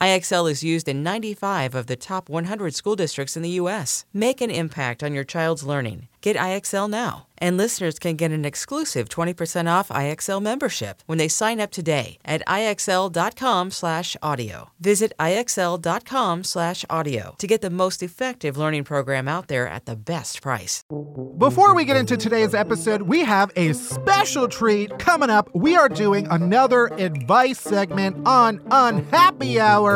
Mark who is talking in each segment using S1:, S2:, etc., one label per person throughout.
S1: IXL is used in 95 of the top 100 school districts in the U.S. Make an impact on your child's learning. Get IXL now. And listeners can get an exclusive 20% off IXL membership when they sign up today at IXL.com slash audio. Visit IXL.com slash audio to get the most effective learning program out there at the best price.
S2: Before we get into today's episode, we have a special treat coming up. We are doing another advice segment on Unhappy Hour,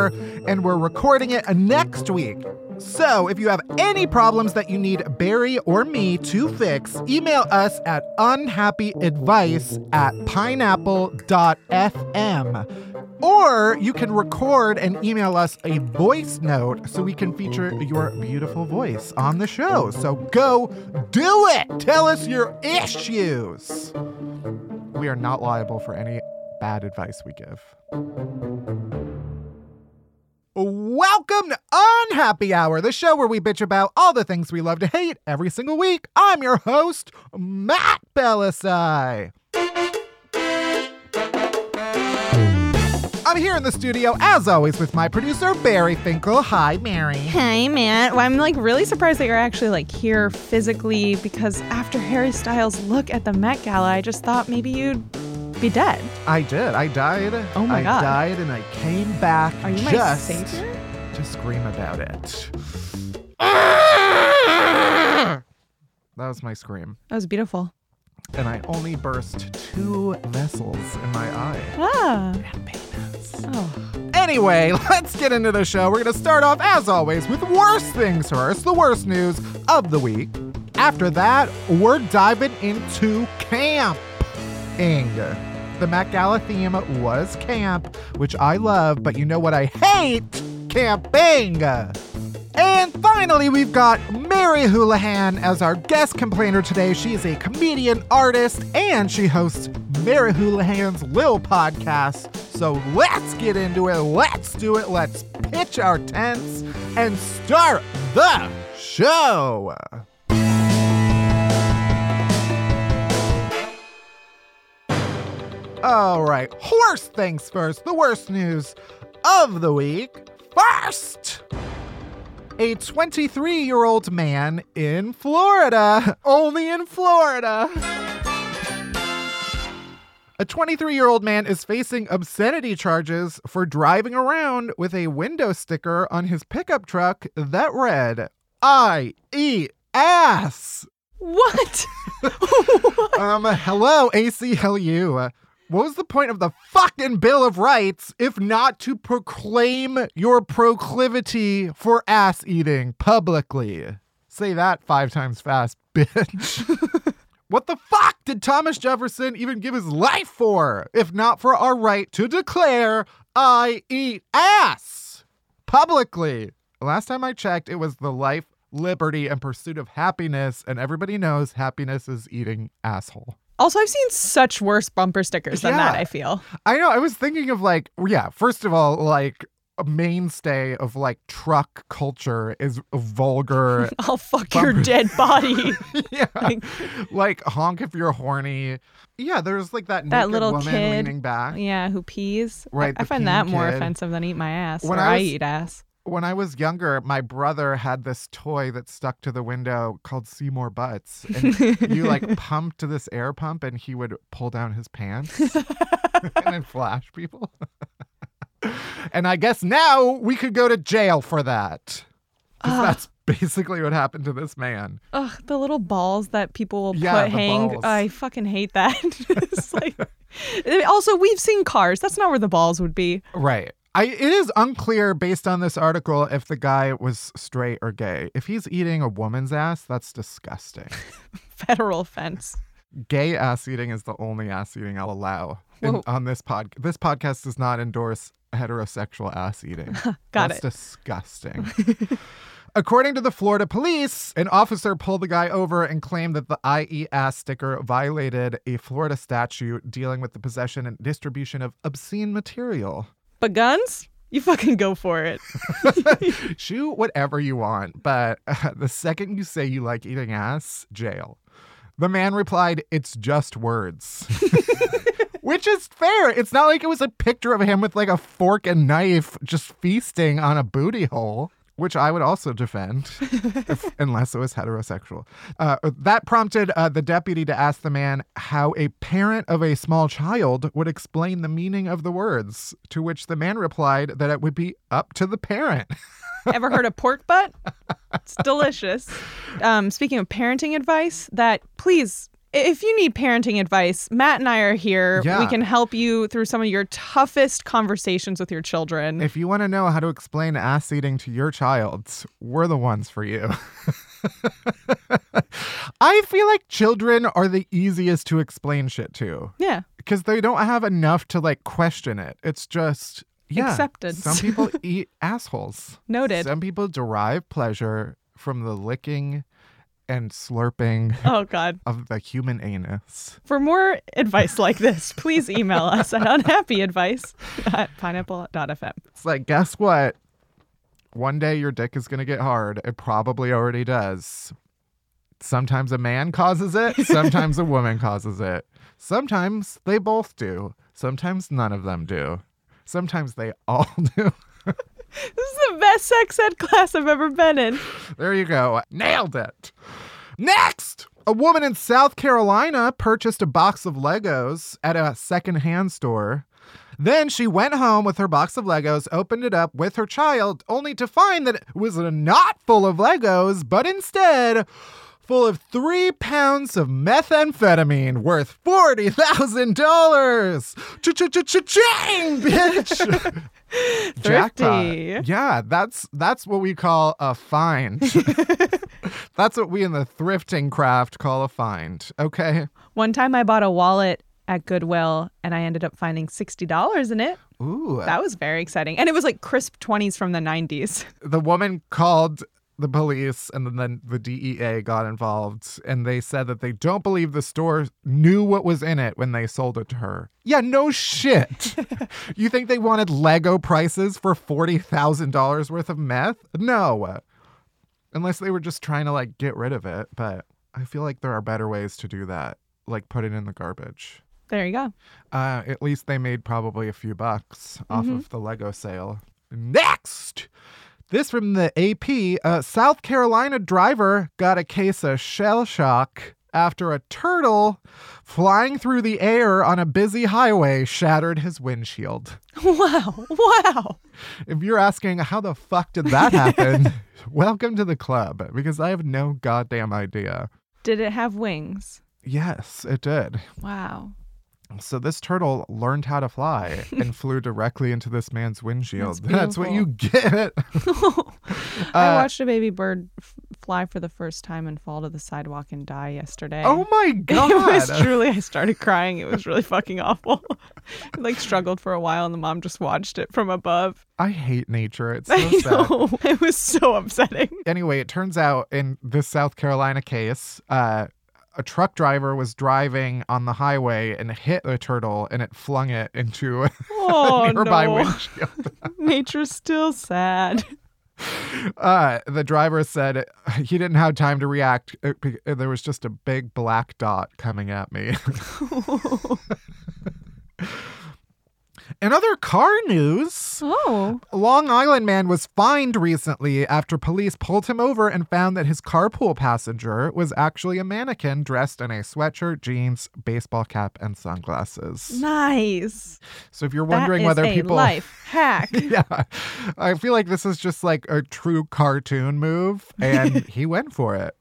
S2: and we're recording it next week. So, if you have any problems that you need Barry or me to fix, email us at unhappyadvice at pineapple.fm. Or you can record and email us a voice note so we can feature your beautiful voice on the show. So go do it! Tell us your issues! We are not liable for any bad advice we give. Welcome to Unhappy Hour, the show where we bitch about all the things we love to hate every single week. I'm your host, Matt Bellassai. I'm here in the studio, as always, with my producer, Barry Finkel. Hi, Mary.
S3: Hey, Matt. Well, I'm like really surprised that you're actually like here physically because after Harry Styles' look at the Met Gala, I just thought maybe you'd be dead.
S2: I did. I died.
S3: Oh my
S2: I
S3: God.
S2: died and I came back
S3: Are you my
S2: just
S3: savior?
S2: to scream about it. That was my scream.
S3: That was beautiful.
S2: And I only burst two vessels in my eye.
S3: Ah. Oh.
S2: Anyway, let's get into the show. We're going to start off, as always, with worst things first, the worst news of the week. After that, we're diving into camping. The Met Gala theme was camp, which I love, but you know what I hate? Camping. And finally, we've got Mary Houlihan as our guest complainer today. She is a comedian, artist, and she hosts Mary Houlihan's Lil podcast. So let's get into it. Let's do it. Let's pitch our tents and start the show. All right, horse things first. The worst news of the week. First, a 23 year old man in Florida. Only in Florida. A 23 year old man is facing obscenity charges for driving around with a window sticker on his pickup truck that read, I eat ass.
S3: What?
S2: Um, hello, ACLU. What was the point of the fucking Bill of Rights if not to proclaim your proclivity for ass eating publicly? Say that five times fast, bitch. what the fuck did Thomas Jefferson even give his life for if not for our right to declare I eat ass publicly? Last time I checked, it was the life, liberty, and pursuit of happiness, and everybody knows happiness is eating asshole.
S3: Also, I've seen such worse bumper stickers than that, I feel.
S2: I know. I was thinking of like, yeah, first of all, like a mainstay of like truck culture is vulgar.
S3: I'll fuck your dead body.
S2: yeah.
S3: Like-
S2: Like honk if you're horny. Yeah, there's like that,
S3: That little
S2: woman
S3: kid.
S2: leaning back.
S3: yeah, who pees.
S2: Right,
S3: I,
S2: the
S3: find that
S2: peeing
S3: more offensive than eat my ass.
S2: When
S3: or
S2: I
S3: I, eat ass.
S2: When I was younger, my brother had this toy that stuck to the window called Seymour Butts. And you like pumped this air pump and he would pull down his pants and then flash people. and I guess now we could go to jail for that.
S3: Ah.
S2: that's basically what happened to this man.
S3: Ugh, the little balls that people will
S2: Yeah,
S3: put hang.
S2: balls.
S3: I fucking hate that. like, also, we've seen cars. That's not where the balls would be.
S2: Right. I, it is unclear based on this article if the guy was straight or gay. If he's eating a woman's ass, that's disgusting.
S3: Federal offense.
S2: gay ass eating is the only ass eating I'll allow in, on this pod. This podcast does not endorse heterosexual ass eating.
S3: Got
S2: That's
S3: it.
S2: disgusting. According to the Florida police, an officer pulled the guy over and claimed that the IE ass sticker violated a Florida statute dealing with the possession and distribution of obscene material.
S3: But guns? You fucking go for it.
S2: Shoot whatever you want, but uh, the second you say you like eating ass, jail. The man replied, It's just words. Which is fair. It's not like it was a picture of him with like a fork and knife just feasting on a booty hole, which I would also defend, if, unless it was heterosexual. Uh, that prompted uh, the deputy to ask the man how a parent of a small child would explain the meaning of the words, to which the man replied that it would be up to the parent.
S3: Ever heard of pork butt? It's delicious. Um, speaking of parenting advice, that please, if you need parenting advice, Matt and I are here.
S2: Yeah.
S3: We can help you through some of your toughest conversations with your children.
S2: If you want to know how to explain ass eating to your child, we're the ones for you. I feel like children are the easiest to explain shit to
S3: yeah.
S2: because they don't have enough to like question it. It's just yeah.
S3: Acceptance.
S2: Some people eat assholes.
S3: Noted.
S2: Some people derive pleasure from the licking and slurping
S3: Oh, God.
S2: of the human anus.
S3: For more advice like this, please email us at unhappyadvice at pineapple.fm.
S2: It's like, guess what? One day your dick is going to get hard. It probably already does. Sometimes a man causes it, sometimes a woman causes it. Sometimes they both do. Sometimes none of them do. Sometimes they all do.
S3: This is the best sex ed class I've ever been in.
S2: There you go. Nailed it. Next, a woman in South Carolina purchased a box of Legos at a secondhand store. Then she went home with her box of Legos, opened it up with her child, only to find that it was not full of Legos, but instead full of three pounds of methamphetamine worth $40,000. Cha-cha-cha-cha-ching, bitch.
S3: Thrifty.
S2: Yeah, that's that's what we call a find. that's what we in the thrifting craft call a find. Okay.
S3: One time I bought a wallet at Goodwill and I ended up finding $60 in it.
S2: Ooh.
S3: That was very exciting. And it was like crisp 20s from the 90s.
S2: the woman called the police and then the DEA got involved and they said that they don't believe the store knew what was in it when they sold it to her. Yeah, no shit. you think they wanted Lego prices for $40,000 worth of meth? No. Unless they were just trying to like get rid of it, but I feel like there are better ways to do that, like put it in the garbage.
S3: There you go.
S2: Uh, at least they made probably a few bucks off of the Lego sale. Next! This from the AP. A uh, South Carolina driver got a case of shell shock after a turtle flying through the air on a busy highway shattered his windshield.
S3: Wow. Wow.
S2: If you're asking how the fuck did that happen, welcome to the club because I have no goddamn idea.
S3: Did it have wings?
S2: Yes, it did.
S3: Wow.
S2: So this turtle learned how to fly and flew directly into this man's windshield.
S3: That's
S2: That's, what you get.
S3: I
S2: Uh,
S3: watched a baby bird f- fly for the first time and fall to the sidewalk and die yesterday.
S2: oh my god!
S3: It was truly, I started crying. It was really fucking awful. I, like struggled for a while and the mom just watched it from above.
S2: I hate nature. It's so
S3: I
S2: sad.
S3: It was so upsetting.
S2: Anyway, it turns out in this South Carolina case, uh, a truck driver was driving on the highway and hit a turtle and it flung it into a
S3: Oh
S2: nearby
S3: no.
S2: windshield.
S3: Nature's still sad.
S2: Uh, the driver said he didn't have time to react. uh, be- uh, There was just a big black dot coming at me. In other car news,
S3: Oh.
S2: Long Island man was fined recently after police pulled him over and found that his carpool passenger was actually a mannequin dressed in a sweatshirt, jeans, baseball cap, and sunglasses.
S3: Nice.
S2: So if you're wondering whether people
S3: life hack.
S2: yeah. I feel like this is just like a true cartoon move, and he went for it.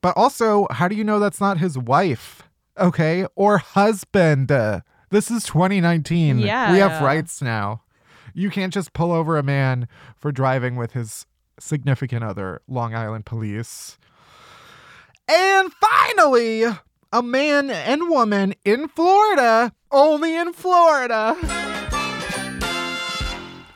S2: But also, how do you know that's not his wife? Okay. Or husband? This is 2019. Yeah. We have rights now. You can't just pull over a man for driving with his significant other, Long Island police. And finally, a man and woman in Florida, only in Florida,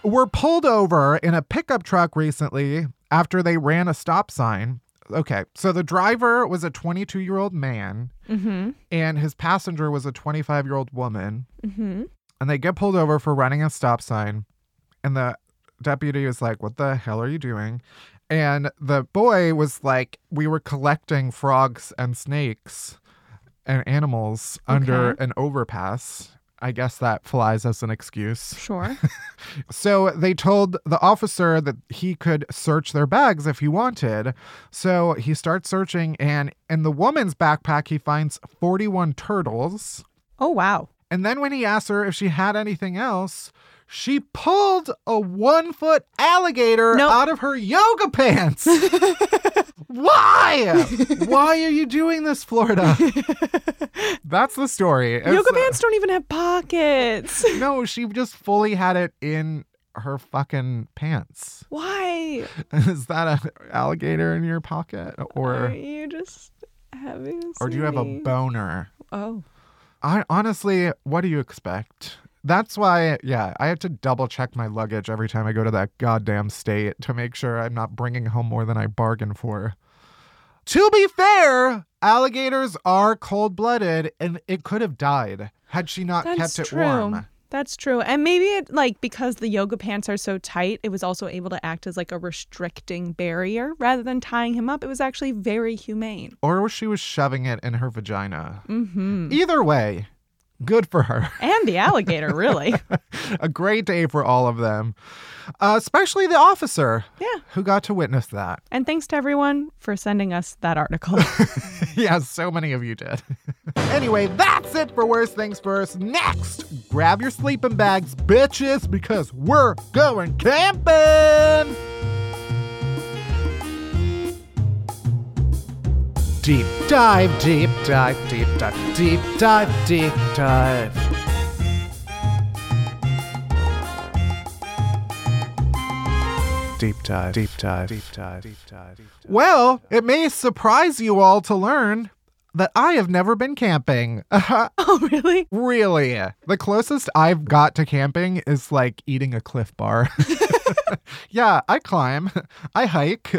S2: were pulled over in a pickup truck recently after they ran a stop sign. Okay, so the driver was a 22 year old man
S3: Mm-hmm.
S2: and his passenger was a 25 year old woman.
S3: Mm-hmm.
S2: And they get pulled over for running a stop sign. And the deputy was like, What the hell are you doing? And the boy was like, We were collecting frogs and snakes and animals under an overpass. I guess that flies as an excuse.
S3: Sure.
S2: So they told the officer that he could search their bags if he wanted. So he starts searching, and in the woman's backpack, he finds 41 turtles.
S3: Oh wow.
S2: And then when he asked her if she had anything else, she pulled a one foot alligator
S3: Nope.
S2: out of her yoga pants. Why? Why are you doing this, Florida? That's the story. It's-
S3: Yoga uh, pants don't even have pockets.
S2: No, she just fully had it in her fucking pants.
S3: Why?
S2: Is that an alligator in your pocket,
S3: Are
S2: or
S3: you just having?
S2: or do you have a boner?
S3: Oh.
S2: I honestly, what do you expect? That's why, yeah, I have to double check my luggage every time I go to that goddamn state to make sure I'm not bringing home more than I bargained for. To be fair, alligators are cold blooded and it could have died had she not
S3: That's
S2: kept it
S3: true.
S2: warm.
S3: That's true. And maybe it like because the yoga pants are so tight, it was also able to act as like a restricting barrier rather than tying him up. It was actually very humane.
S2: Or she was shoving it in her vagina.
S3: Mm-hmm.
S2: Either way, good for her.
S3: And the alligator, really.
S2: a great day for all of them, uh, especially the officer
S3: yeah.
S2: who got to witness that.
S3: And thanks to everyone for sending us that article.
S2: yeah, so many of you did. anyway, that's it for Worst Things First. Next, grab your sleeping bags, bitches, because we're going camping. Deep dive, deep dive, deep dive, deep dive, deep dive. Deep dive, deep dive, deep dive, deep dive. Well, it may surprise you all to learn that I have never been camping.
S3: oh, really?
S2: really? The closest I've got to camping is like eating a Clif bar. yeah, I climb, I hike.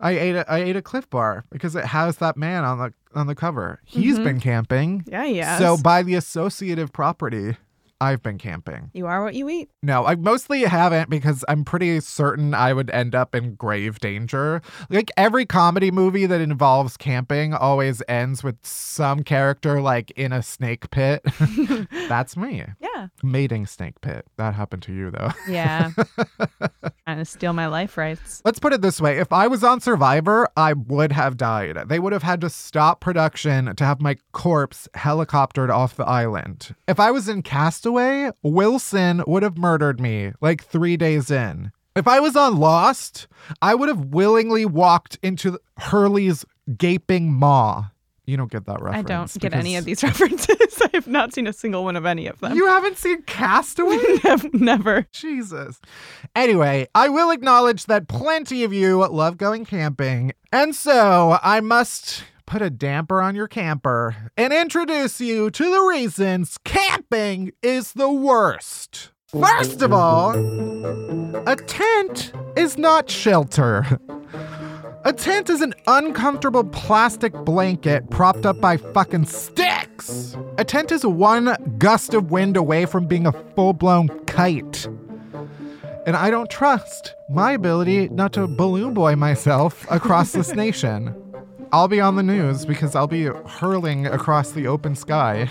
S2: I ate a, I ate a Clif bar because it has that man on the on the cover. He's mm-hmm. been camping.
S3: Yeah, yeah.
S2: So by the associative property, I've been camping.
S3: you are what you eat.
S2: No, I mostly haven't because I'm pretty certain I would end up in grave danger. Like every comedy movie that involves camping always ends with some character like in a snake pit. That's me.
S3: Yeah.
S2: Mating snake pit. That happened to you though.
S3: Yeah. Trying to steal my life rights.
S2: Let's put it this way. If I was on Survivor, I would have died. They would have had to stop production to have my corpse helicoptered off the island. If I was in Castaway, Wilson would have murdered me like three days in. If I was on Lost, I would have willingly walked into Hurley's gaping maw. You don't get that reference.
S3: I don't get any of these references. I have not seen a single one of any of them.
S2: You haven't seen Castaway?
S3: never.
S2: Jesus. Anyway, I will acknowledge that plenty of you love going camping, and so I must put a damper on your camper and introduce you to the reasons camping is the worst. First of all, a tent is not shelter. A tent is an uncomfortable plastic blanket propped up by fucking sticks. A tent is one gust of wind away from being a full blown kite. And I don't trust my ability not to balloon boy myself across this nation. I'll be on the news because I'll be hurling across the open sky.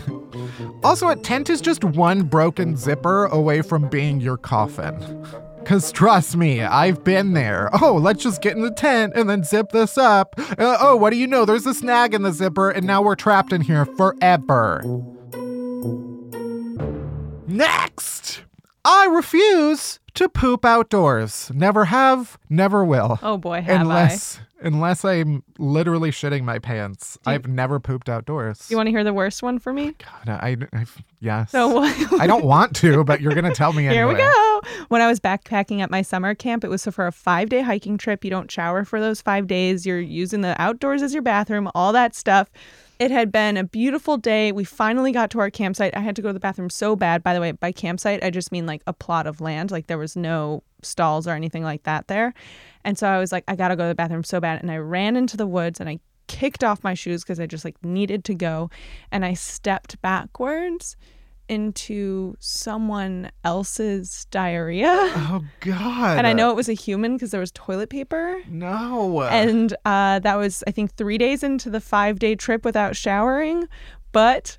S2: Also, a tent is just one broken zipper away from being your coffin. Because trust me, I've been there. Oh, let's just get in the tent and then zip this up. Uh, oh, what do you know? There's a snag in the zipper, and now we're trapped in here forever. Next! I refuse to poop outdoors. Never have, never will.
S3: Oh boy, have
S2: unless unless I'm literally shitting my pants. I've never pooped outdoors.
S3: You want to hear the worst one for me?
S2: Oh God, I, I, yes.
S3: So
S2: I don't want to, but you're gonna tell me anyway.
S3: Here we go. When I was backpacking at my summer camp, it was for a five day hiking trip. You don't shower for those five days. You're using the outdoors as your bathroom, all that stuff. It had been a beautiful day. We finally got to our campsite. I had to go to the bathroom so bad. By the way, by campsite, I just mean like a plot of land. Like there was no stalls or anything like that there. And so I was like, I gotta go to the bathroom so bad. And I ran into the woods and I kicked off my shoes because I just like needed to go. And I stepped backwards into someone else's diarrhea.
S2: Oh God.
S3: And I know it was a human because there was toilet paper.
S2: No.
S3: And uh, that was, I think, three days into the five day trip without showering. But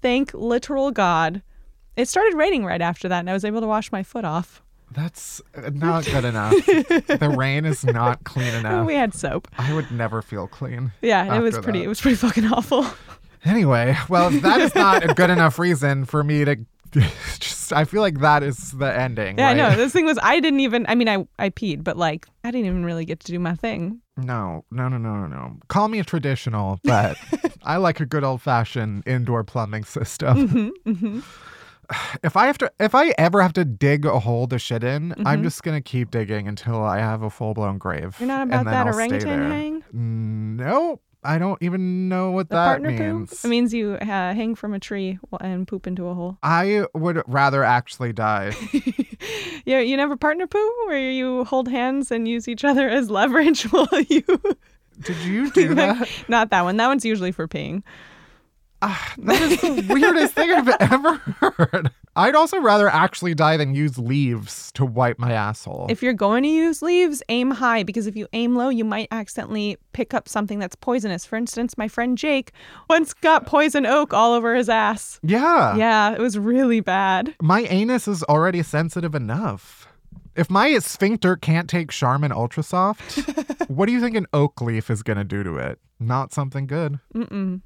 S3: thank literal God, it started raining right after that, and I was able to wash my foot off.
S2: That's not good enough. the rain is not clean enough.
S3: We had soap.
S2: I would never feel clean.
S3: Yeah, it was pretty.
S2: that.
S3: It was pretty fucking awful.
S2: Anyway, well, that is not a good enough reason for me to just. I feel like that is the ending.
S3: Yeah, I
S2: right?
S3: know. This thing was. I didn't even. I mean, I I peed, but like I didn't even really get to do my thing.
S2: No, no, no, no, no, no. Call me a traditional, but I like a good old fashioned indoor plumbing system.
S3: Mm-hmm,
S2: If I have to, if I ever have to dig a hole to shit in, I'm
S3: Mhm.
S2: just gonna keep digging until I have a full blown grave.
S3: You're not about that orangutan hang.
S2: No, I don't even know what
S3: The
S2: that
S3: partner
S2: means.
S3: poop. It means you uh, hang from a tree and poop into a hole.
S2: I would rather actually die.
S3: you you never partner poo where you hold hands and use each other as leverage while you.
S2: Did you do that?
S3: Not that one. That one's usually for peeing.
S2: Ah, that is the weirdest thing I've ever heard. I'd also rather actually die than use leaves to wipe my asshole.
S3: If you're going to use leaves, aim high because if you aim low, you might accidentally pick up something that's poisonous. For instance, my friend Jake once got poison oak all over his ass.
S2: yeah.
S3: Yeah, it was really bad.
S2: My anus is already sensitive enough. If my sphincter can't take Charmin Ultra Soft, what do you think an oak leaf is going to do to it? Not something good.
S3: Mm-mm.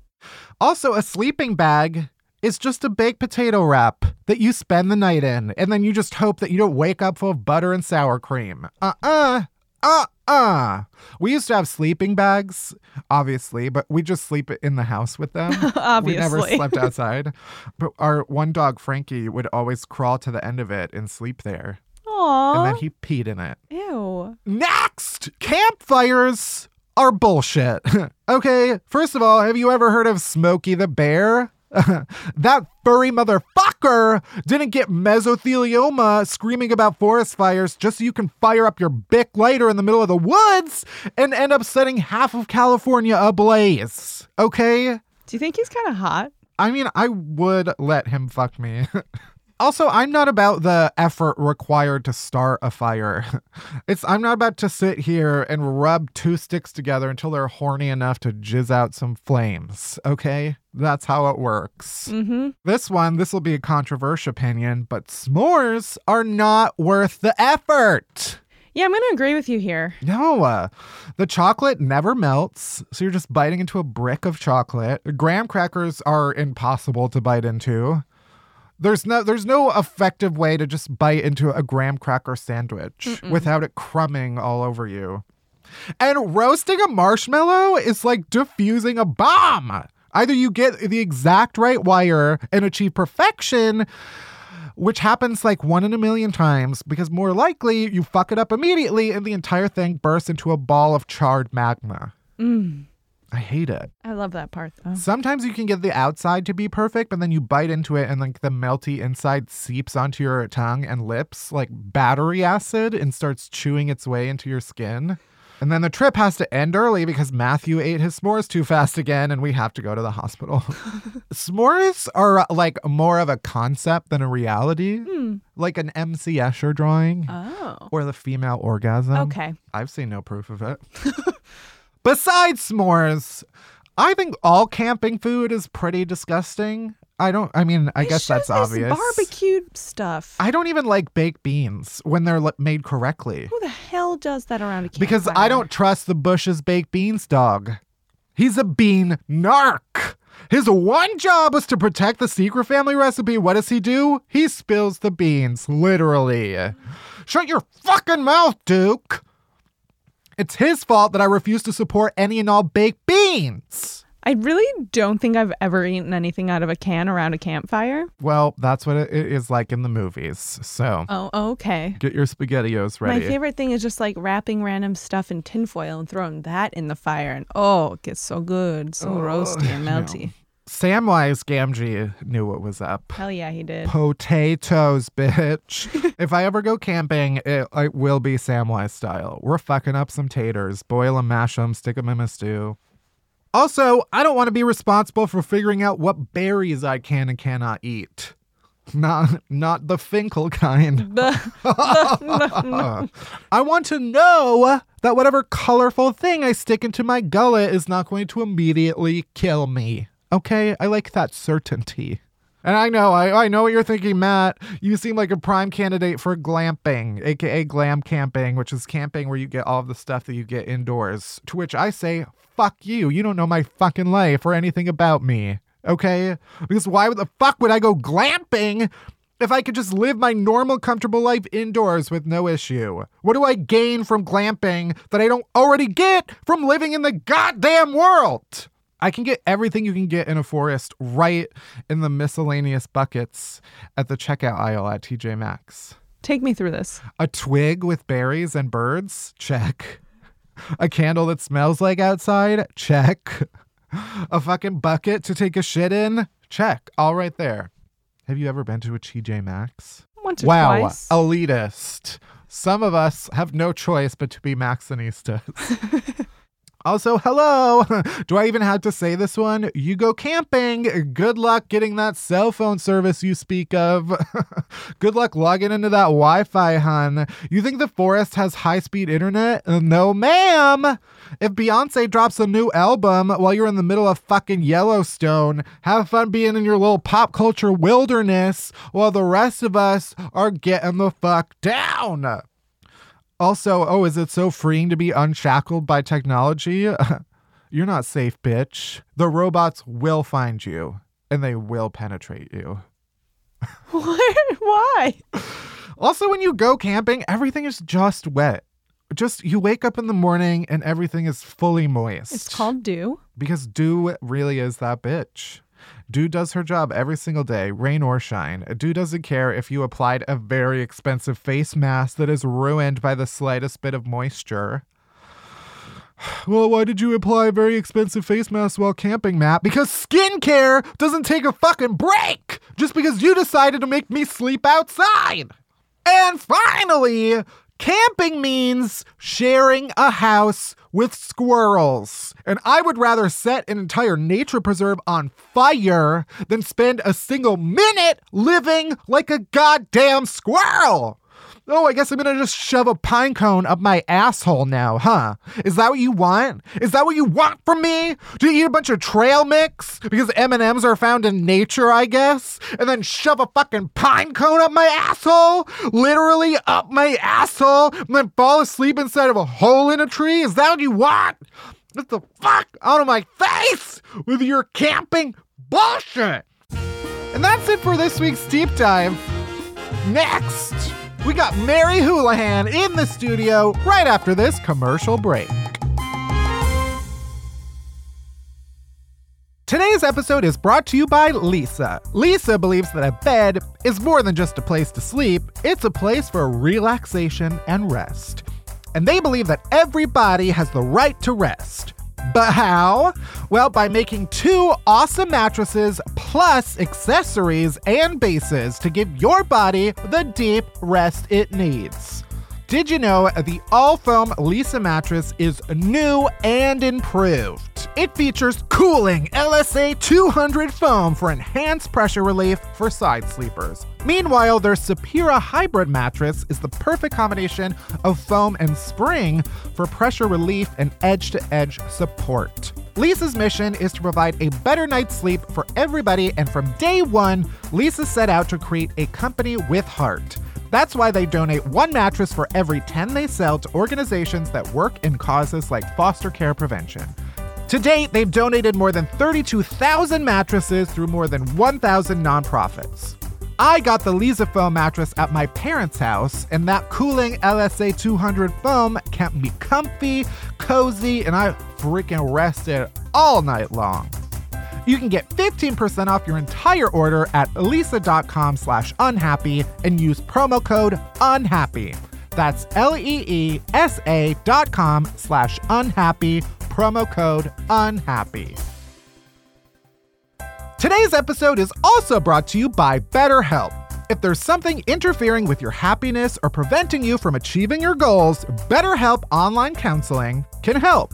S2: Also, a sleeping bag is just a baked potato wrap that you spend the night in, and then you just hope that you don't wake up full of butter and sour cream. Uh uh. Uh uh. We used to have sleeping bags, obviously, but we just sleep in the house with them. We never slept outside. But our one dog, Frankie, would always crawl to the end of it and sleep there.
S3: Aww.
S2: And then he peed in it.
S3: Ew.
S2: Next! Campfires are bullshit. okay, first of all, have you ever heard of Smokey the Bear? that furry motherfucker didn't get mesothelioma screaming about forest fires just so you can fire up your Bic lighter in the middle of the woods and end up setting half of California ablaze. Okay?
S3: Do you think he's kind of hot?
S2: I mean, I would let him fuck me. also, I'm not about the effort required to start a fire. It's I'm not about to sit here and rub two sticks together until they're horny enough to jizz out some flames, okay? That's how it works.
S3: Mm-hmm.
S2: This one, this will be a controversial opinion, but s'mores are not worth the effort.
S3: Yeah, I'm gonna agree with you here.
S2: No, uh, the chocolate never melts, so you're just biting into a brick of chocolate. Graham crackers are impossible to bite into. There's no there's no effective way to just bite into a graham cracker sandwich without it crumbing all over you. And roasting a marshmallow is like diffusing a bomb. Either you get the exact right wire and achieve perfection, which happens like one in a million times because more likely you fuck it up immediately and the entire thing bursts into a ball of charred magma.
S3: Mm.
S2: I hate it.
S3: I love that part though.
S2: Sometimes you can get the outside to be perfect, but then you bite into it and like the melty inside seeps onto your tongue and lips like battery acid and starts chewing its way into your skin. And then the trip has to end early because Matthew ate his s'mores too fast again and we have to go to the hospital. s'mores are like more of a concept than a reality, hmm. like an MC Escher drawing
S3: Oh.
S2: or the female orgasm.
S3: Okay.
S2: I've seen no proof of it. Besides s'mores, I think all camping food is pretty disgusting. I don't, I mean, I
S3: They
S2: guess that's obvious.
S3: Barbecued stuff.
S2: I don't even like baked beans when they're made correctly
S3: Who the hell does that around a campfire?
S2: because I don't trust the Bush's baked beans dog. He's a bean narc. His one job was to protect the secret family recipe. What does he do? He spills the beans, literally. Shut your fucking mouth, Duke. It's his fault that I refuse to support any and all baked beans.
S3: I really don't think I've ever eaten anything out of a can around a campfire.
S2: Well, that's what it is like in the movies. So
S3: Oh, okay.
S2: get your SpaghettiOs ready.
S3: My favorite thing is just like wrapping random stuff in tinfoil and throwing that in the fire. And oh, it gets so good, so roasty and melty.
S2: Samwise Gamgee knew what was up.
S3: Hell yeah, he did.
S2: Potatoes, bitch. if I ever go camping, it, it will be Samwise style. We're fucking up some taters, boil them, mash them, stick them in a stew. Also, I don't want to be responsible for figuring out what berries I can and cannot eat. Not, not the Finkel kind. I want to know that whatever colorful thing I stick into my gullet is not going to immediately kill me. Okay? I like that certainty. And I know, I, I know what you're thinking, Matt. You seem like a prime candidate for glamping, aka glam camping, which is camping where you get all of the stuff that you get indoors. To which I say, fuck you. You don't know my fucking life or anything about me. Okay? Because why the fuck would I go glamping if I could just live my normal, comfortable life indoors with no issue? What do I gain from glamping that I don't already get from living in the goddamn world? I can get everything you can get in a forest right in the miscellaneous buckets at the checkout aisle at TJ Maxx.
S3: Take me through this.
S2: A twig with berries and birds? Check. A candle that smells like outside? Check. A fucking bucket to take a shit in? Check. All right there. Have you ever been to a TJ Maxx?
S3: Once or
S2: Wow,
S3: twice.
S2: elitist. Some of us have no choice but to be Maxxinistas. also, hello. Do I even have to say this one? You go camping. Good luck getting that cell phone service you speak of. Good luck logging into that Wi Fi, hun. You think the forest has high speed internet? Uh, no, ma'am. If Beyonce drops a new album while you're in the middle of fucking Yellowstone, have fun being in your little pop culture wilderness while the rest of us are getting the fuck down. Also, oh, is it so freeing to be unshackled by technology? You're not safe, bitch. The robots will find you and they will penetrate you.
S3: What? Why?
S2: Also, when you go camping, everything is just wet. Just you wake up in the morning and everything is fully moist.
S3: It's called dew.
S2: because Dew really is that bitch. Dew does her job every single day, rain or shine. Dew doesn't care if you applied a very expensive face mask that is ruined by the slightest bit of moisture. Well, why did you apply a very expensive face mask while camping, Matt? Because skincare doesn't take a fucking break just because you decided to make me sleep outside. And finally, camping means sharing a house with squirrels. And I would rather set an entire nature preserve on fire than spend a single minute living like a goddamn squirrel. Oh, I guess I'm gonna just shove a pine cone up my asshole now, huh? Is that what you want? Is that what you want from me? To eat a bunch of trail mix because M&Ms are found in nature, I guess, and then shove a fucking pine cone up my asshole, literally up my asshole, and then fall asleep inside of a hole in a tree? Is that what you want? Get the fuck out of my face with your camping bullshit. And that's it for this week's deep dive. Next, we got Mary Houlihan in the studio right after this commercial break. Today's episode is brought to you by Leesa. Leesa believes that a bed is more than just a place to sleep, it's a place for relaxation and rest. And they believe that everybody has the right to rest. But how? Well, by making two awesome mattresses plus accessories and bases to give your body the deep rest it needs. Did you know the all foam Leesa mattress is new and improved? It features cooling LSA 200 foam for enhanced pressure relief for side sleepers. Meanwhile, their Sapira hybrid mattress is the perfect combination of foam and spring for pressure relief and edge to edge support. Leesa's mission is to provide a better night's sleep for everybody, and from day one, Leesa set out to create a company with heart. That's why they donate one mattress for every 10 they sell to organizations that work in causes like foster care prevention. To date, they've donated more than 32,000 mattresses through more than 1,000 nonprofits. I got the Leesa foam mattress at my parents' house, and that cooling LSA 200 foam kept me comfy, cozy, and I freaking rested all night long. You can get 15% off your entire order at leesa.com slash unhappy and use promo code unhappy. That's L-E-E-S-A dot com slash unhappy, promo code unhappy. Today's episode is also brought to you by BetterHelp. If there's something interfering with your happiness or preventing you from achieving your goals, BetterHelp Online Counseling can help.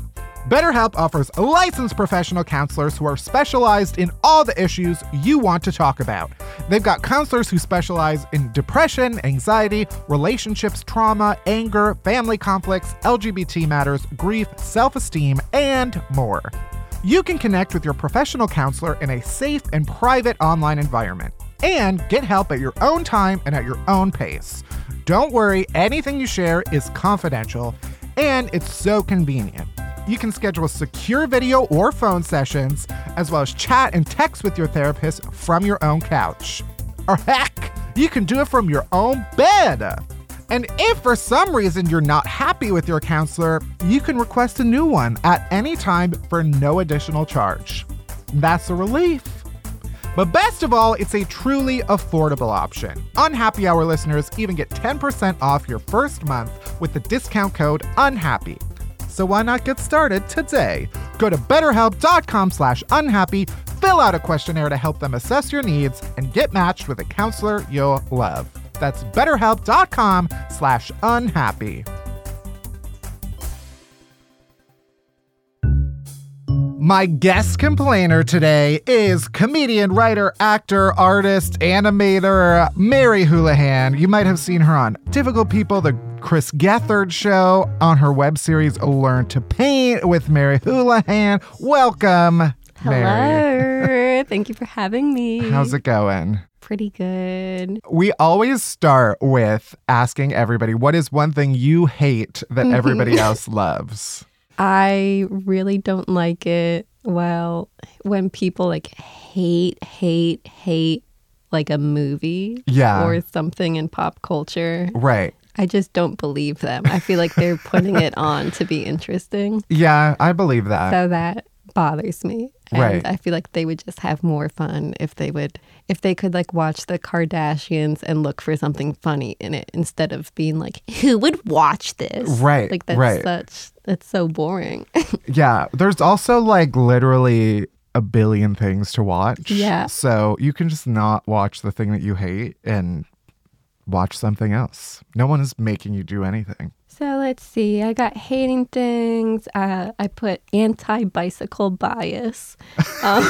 S2: BetterHelp offers licensed professional counselors who are specialized in all the issues you want to talk about. They've got counselors who specialize in depression, anxiety, relationships, trauma, anger, family conflicts, LGBT matters, grief, self esteem, and more. You can connect with your professional counselor in a safe and private online environment and get help at your own time and at your own pace. Don't worry, anything you share is confidential and it's so convenient. You can schedule secure video or phone sessions, as well as chat and text with your therapist from your own couch. Or heck, you can do it from your own bed. And if for some reason you're not happy with your counselor, you can request a new one at any time for no additional charge. That's a relief. But best of all, it's a truly affordable option. Unhappy Hour listeners even get 10% off your first month with the discount code UNHAPPY. So why not get started today? Go to betterhelp.com slash unhappy, fill out a questionnaire to help them assess your needs, and get matched with a counselor you'll love. That's betterhelp.com slash unhappy. My guest complainer today is comedian, writer, actor, artist, animator Mary Houlihan. You might have seen her on Difficult People, the Chris Gethard show, on her web series Learn to Paint with Mary Houlihan. Welcome, Mary.
S4: Hello. Thank you for having me.
S2: How's it going?
S4: Pretty good.
S2: We always start with asking everybody what is one thing you hate that mm-hmm. everybody else loves?
S4: I really don't like it. Well, when people like hate, hate, hate like a movie
S2: Yeah.
S4: or something in pop culture,
S2: Right.
S4: I just don't believe them. I feel like they're putting it on to be interesting.
S2: Yeah, I believe that.
S4: So that bothers me. And
S2: Right.
S4: I feel like they would just have more fun if they would if they could like watch the Kardashians and look for something funny in it instead of being like, who would watch this?
S2: Right,
S4: Like that's
S2: right.
S4: such that's so boring.
S2: Yeah, there's also like literally a billion things to watch.
S4: Yeah.
S2: So you can just not watch the thing that you hate and watch something else. No one is making you do anything.
S4: so let's see. I got hating things. Uh, I put anti bicycle bias, um,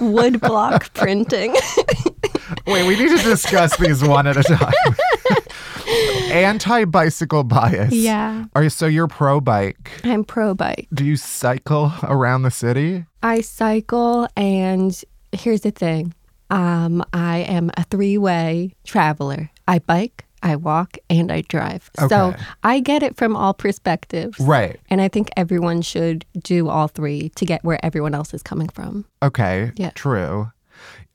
S4: wood block printing.
S2: Wait, we need to discuss these one at a time. Anti bicycle bias.
S4: yeah.
S2: Are you so you're pro bike?
S4: I'm pro bike.
S2: Do you cycle around the city?
S4: I cycle, and here's the thing um, I am a three way traveler. I bike, I walk, and I drive.
S2: Okay.
S4: So I get it from all perspectives.
S2: Right.
S4: And I think everyone should do all three to get where everyone else is coming from.
S2: Okay.
S4: Yeah.
S2: True.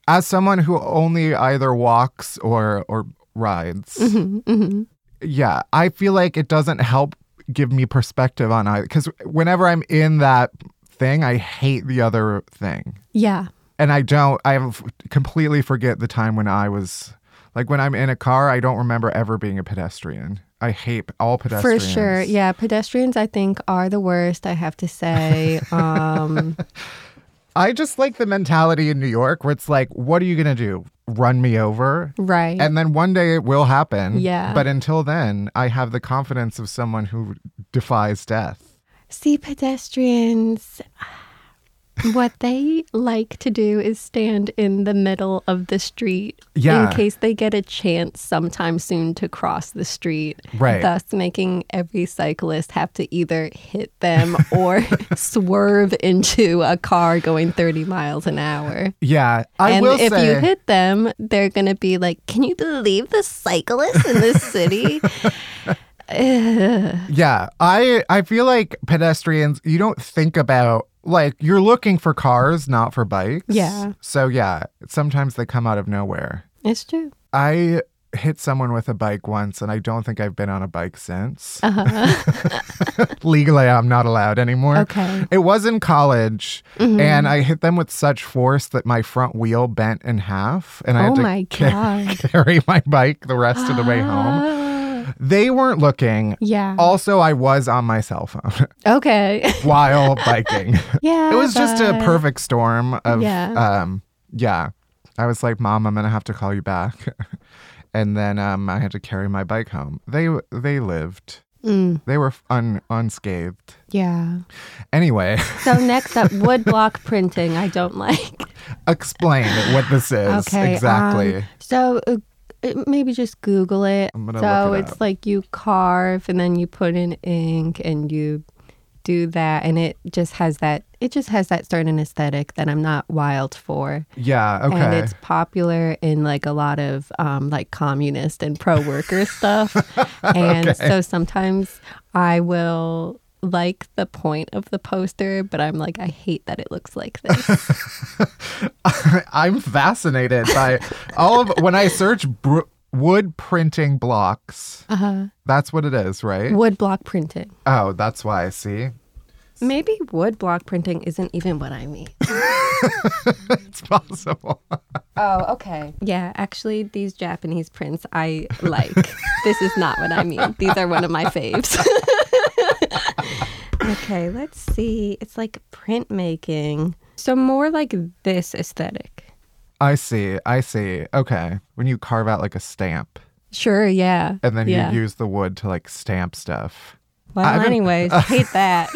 S2: As someone who only either walks or or rides,
S4: Mm-hmm,
S2: yeah, I feel like it doesn't help give me perspective on either. Because whenever I'm in that thing, I hate the other thing,
S4: Yeah.
S2: and I don't. I have completely forget the time when I was like when I'm in a car. I don't remember ever being a pedestrian. I hate all pedestrians.
S4: For sure. Yeah. Pedestrians, I think, are the worst, I have to say. Um,
S2: I just like the mentality in New York where it's like, what are you gonna do? Run me over.
S4: Right.
S2: And then one day it will happen.
S4: Yeah.
S2: But until then, I have the confidence of someone who defies death.
S4: See, pedestrians, what they like to do is stand in the middle of the street
S2: Yeah.
S4: in case they get a chance sometime soon to cross the street.
S2: Right.
S4: Thus, making every cyclist have to either hit them or swerve into a car going 30 miles an hour.
S2: Yeah. I
S4: and
S2: will
S4: if
S2: say.
S4: you hit them, they're going to be like, Can you believe the cyclists in this city?
S2: Yeah, I I feel like pedestrians you don't think about like you're looking for cars, not for bikes.
S4: Yeah.
S2: So yeah, sometimes they come out of nowhere.
S4: it's true.
S2: I hit someone with a bike once and I don't think I've been on a bike since.
S4: Uh-huh.
S2: Legally I'm not allowed anymore.
S4: Okay.
S2: It was in college
S4: Mm-hmm.
S2: and I hit them with such force that my front wheel bent in half and I had
S4: Oh
S2: to
S4: my
S2: ca- carry my bike the rest of the way home. They weren't looking.
S4: Yeah.
S2: Also, I was on my cell phone.
S4: Okay.
S2: while biking.
S4: yeah.
S2: it was just a perfect storm of
S4: Yeah.
S2: um yeah. I was like, "Mom, I'm going to have to call you back." and then um I had to carry my bike home. They they lived.
S4: Mm,
S2: They were un, unscathed.
S4: yeah.
S2: Anyway,
S4: So next up, woodblock printing. I don't like.
S2: explain what this is
S4: Okay.
S2: exactly.
S4: um, so uh, uh, maybe just Google it. So
S2: it
S4: it's
S2: up.
S4: like you carve and then you put in ink and you do that, and it just has that. It just has that certain aesthetic that I'm not wild for.
S2: yeah, okay.
S4: And it's popular in like a lot of um, like communist and pro worker stuff. And so sometimes I will like the point of the poster, but I'm like, I hate that it looks like this.
S2: I'm fascinated by all of when I search br- wood printing blocks.
S4: uh-huh.
S2: That's what it is, right?
S4: Wood block printing.
S2: Oh, that's why I see.
S4: Maybe wood block printing isn't even what I mean.
S2: It's possible.
S4: Oh, okay. Yeah, actually, these Japanese prints I like. this is not what I mean. These are one of my faves. okay, let's see. It's like printmaking. So, more like this aesthetic.
S2: I see. I see. Okay. When you carve out like a stamp
S4: Sure, yeah.
S2: and then
S4: yeah.
S2: you use the wood to like stamp stuff.
S4: Well,
S2: I
S4: anyways, hate that.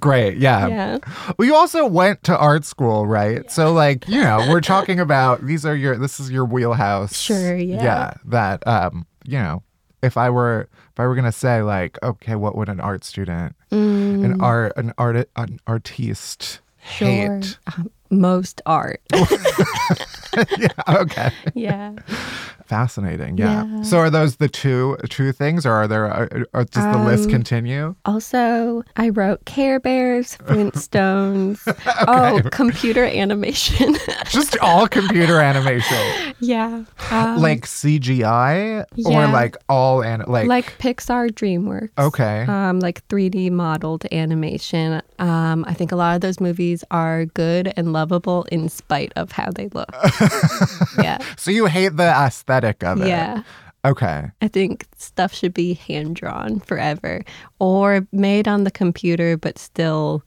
S2: Great. Yeah.
S4: yeah.
S2: Well, you also went to art school, right? So like, you know, we're talking about these are your this is your wheelhouse.
S4: Sure, yeah.
S2: Yeah. That um, you know, if I were if I were gonna say like, okay, what would an art student, an art an art an artiste
S4: Sure.
S2: hate?
S4: Um, most art.
S2: yeah. Okay.
S4: yeah.
S2: Fascinating. Yeah.
S4: Yeah.
S2: So are those the two two things, or are there? Are, or does the list
S4: Um,
S2: continue?
S4: Also, I wrote Care Bears, Flintstones. Oh, computer animation.
S2: Just all computer animation,
S4: yeah. Um,
S2: like CGI, or like all an like.
S4: like Pixar DreamWorks.
S2: okay.
S4: Um, like 3D modeled animation. Um, I think a lot of those movies are good and lovable in spite of how they look. yeah.
S2: so you hate the aesthetic of it.
S4: Yeah.
S2: Okay.
S4: I think stuff should be hand drawn forever or made on the computer, but still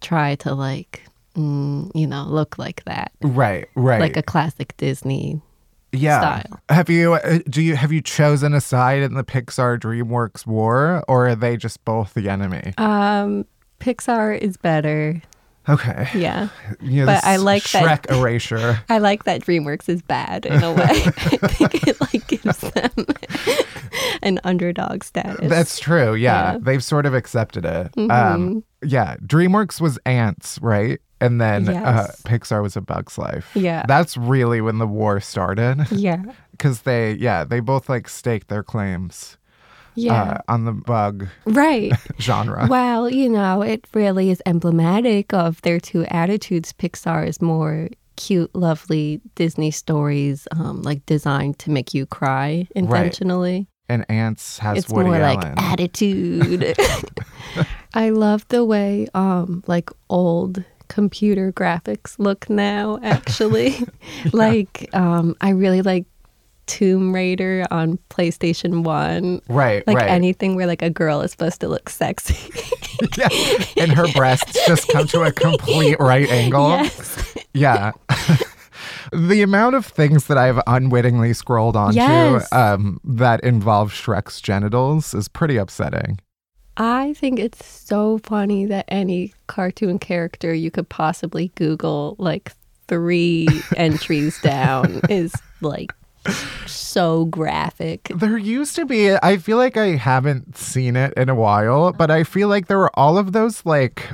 S4: try to like, mm, you know, look like that.
S2: Right. Right.
S4: Like a classic Disney.
S2: yeah.
S4: style.
S2: Have you uh, do you have you chosen a side in the Pixar DreamWorks war, or are they just both the enemy?
S4: Um, Pixar is better.
S2: Okay.
S4: Yeah.
S2: You know,
S4: But I like
S2: Shrek
S4: that-
S2: erasure.
S4: I like that DreamWorks is bad in a way. I think it like gives them an underdog status.
S2: That's true. Yeah.
S4: Yeah. Mm-hmm.
S2: They've sort of accepted it. Um, yeah. DreamWorks was Antz, right? And then uh, Pixar was A Bug's Life.
S4: Yeah.
S2: That's really when the war started.
S4: yeah.
S2: Because they, yeah, they both like staked their claims
S4: Yeah.
S2: uh, on the bug
S4: right.
S2: genre.
S4: Well, you know, it really is emblematic of their two attitudes. Pixar is more cute, lovely Disney stories, um, like designed to make you cry intentionally.
S2: and Antz has
S4: It's
S2: Woody
S4: more
S2: Allen.
S4: like attitude. I love the way um like old computer graphics look now actually. Like um I really like Tomb Raider on PlayStation 1.
S2: right,
S4: Like
S2: right.
S4: anything where like a girl is supposed to look sexy.
S2: yeah. And her breasts just come to a complete right angle.
S4: yes.
S2: Yeah. The amount of things that I've unwittingly scrolled onto
S4: Yes.
S2: um, that involve Shrek's genitals is pretty upsetting.
S4: I think it's so funny that any cartoon character you could possibly Google, like three entries down, is like so graphic.
S2: There used to be, I feel like I haven't seen it in a while, but I feel like there were all of those like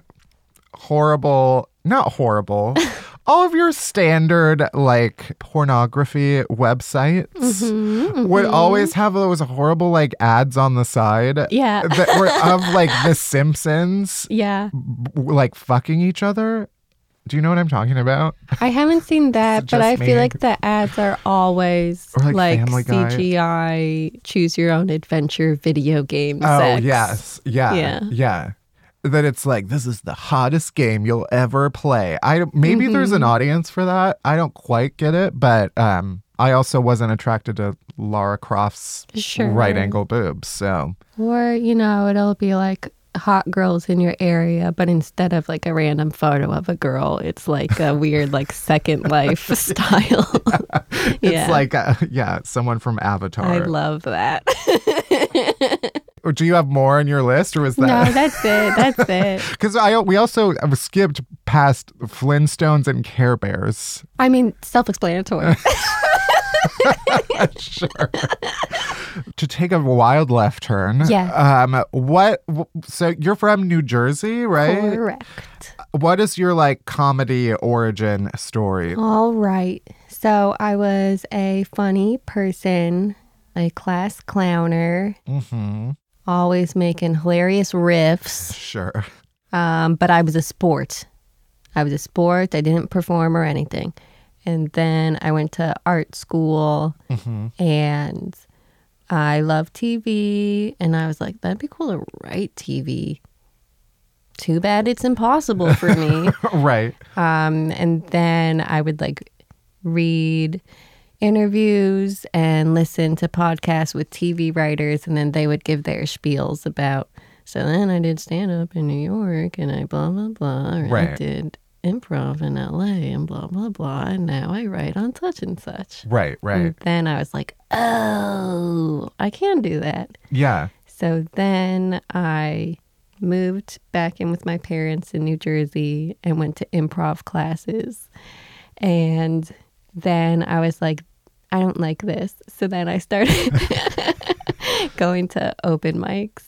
S2: horrible, not horrible, all of your standard like pornography websites
S4: Mm-hmm,
S2: would always have those horrible like ads on the side.
S4: Yeah.
S2: That were of like The Simpsons
S4: Yeah.
S2: w- like fucking each other. Do you know what I'm talking about?
S4: I haven't seen that, but I feel like the ads are always
S2: Or, like,
S4: like,
S2: Family Guy.
S4: CGI choose your own adventure video game
S2: Oh
S4: sex.
S2: yes, yeah,
S4: Yeah.
S2: yeah. That it's like this is the hottest game you'll ever play. I maybe there's
S4: Mm-hmm.
S2: an audience for that. I don't quite get it, but um, I also wasn't attracted to Lara Croft's
S4: Sure.
S2: right angle boobs. So
S4: Or, you know, it'll be like hot girls in your area, but instead of like a random photo of a girl, it's like a weird like second life style.
S2: it's
S4: yeah.
S2: like uh, yeah, someone from Avatar.
S4: I love that.
S2: Or Do you have more on your list, or was that?
S4: no, that's it. That's it.
S2: Because I we also skipped past Flintstones and Care Bears.
S4: I mean, self explanatory.
S2: sure. to take a wild left turn.
S4: Yeah.
S2: Um. What? So you're from New Jersey, right?
S4: Correct.
S2: What is your like comedy origin story?
S4: All right. So I was a funny person, a class clowner,
S2: Mm-hmm.
S4: always making hilarious riffs.
S2: Sure.
S4: Um, but I was a sport. I was a sport. I didn't perform or anything. And then I went to art school
S2: Mm-hmm.
S4: and I love TV. And I was like, that'd be cool to write TV. Too bad it's impossible for me.
S2: right.
S4: Um, and then I would like read interviews and listen to podcasts with TV writers, and then they would give their spiels about. So then I did stand up in New York, and I blah blah blah. Or I did improv in LA, and blah blah blah. And now I write on such and such.
S2: Right. Right.
S4: And then I was like, oh, I can do that.
S2: Yeah.
S4: So then I moved back in with my parents in New Jersey and went to improv classes. And then I was like, I don't like this. So then I started going to open mics.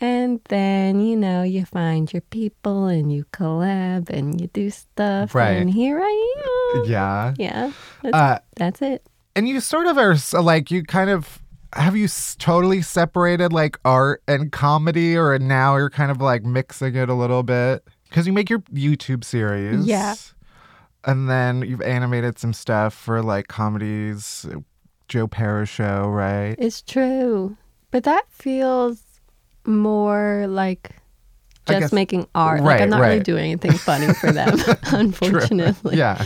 S4: And then, you know, you find your people and you collab and you do stuff.
S2: Right.
S4: And here I am.
S2: Yeah.
S4: Yeah. That's,
S2: Uh,
S4: that's it.
S2: and you sort of are like you kind of have you s- totally separated like art and comedy, or now you're kind of like mixing it a little bit because you make your YouTube series.
S4: Yeah.
S2: And then you've animated some stuff for like comedies, Joe Pera show, right?
S4: It's true. But that feels more like just
S2: guess-
S4: making art.
S2: Right,
S4: like I'm not really doing anything funny for them, unfortunately.
S2: Yeah.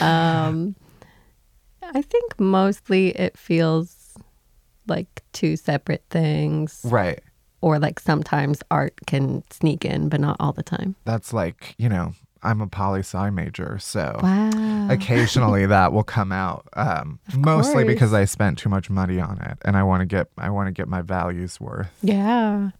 S4: Um I think mostly it feels like two separate things.
S2: Right.
S4: Or like sometimes art can sneak in, but not all the time.
S2: That's like, you know, I'm a poli sci major, so
S4: Wow.
S2: occasionally that will come out. Um, mostly because. I spent too much money on it, and I want to get I want to get my values worth.
S4: Yeah.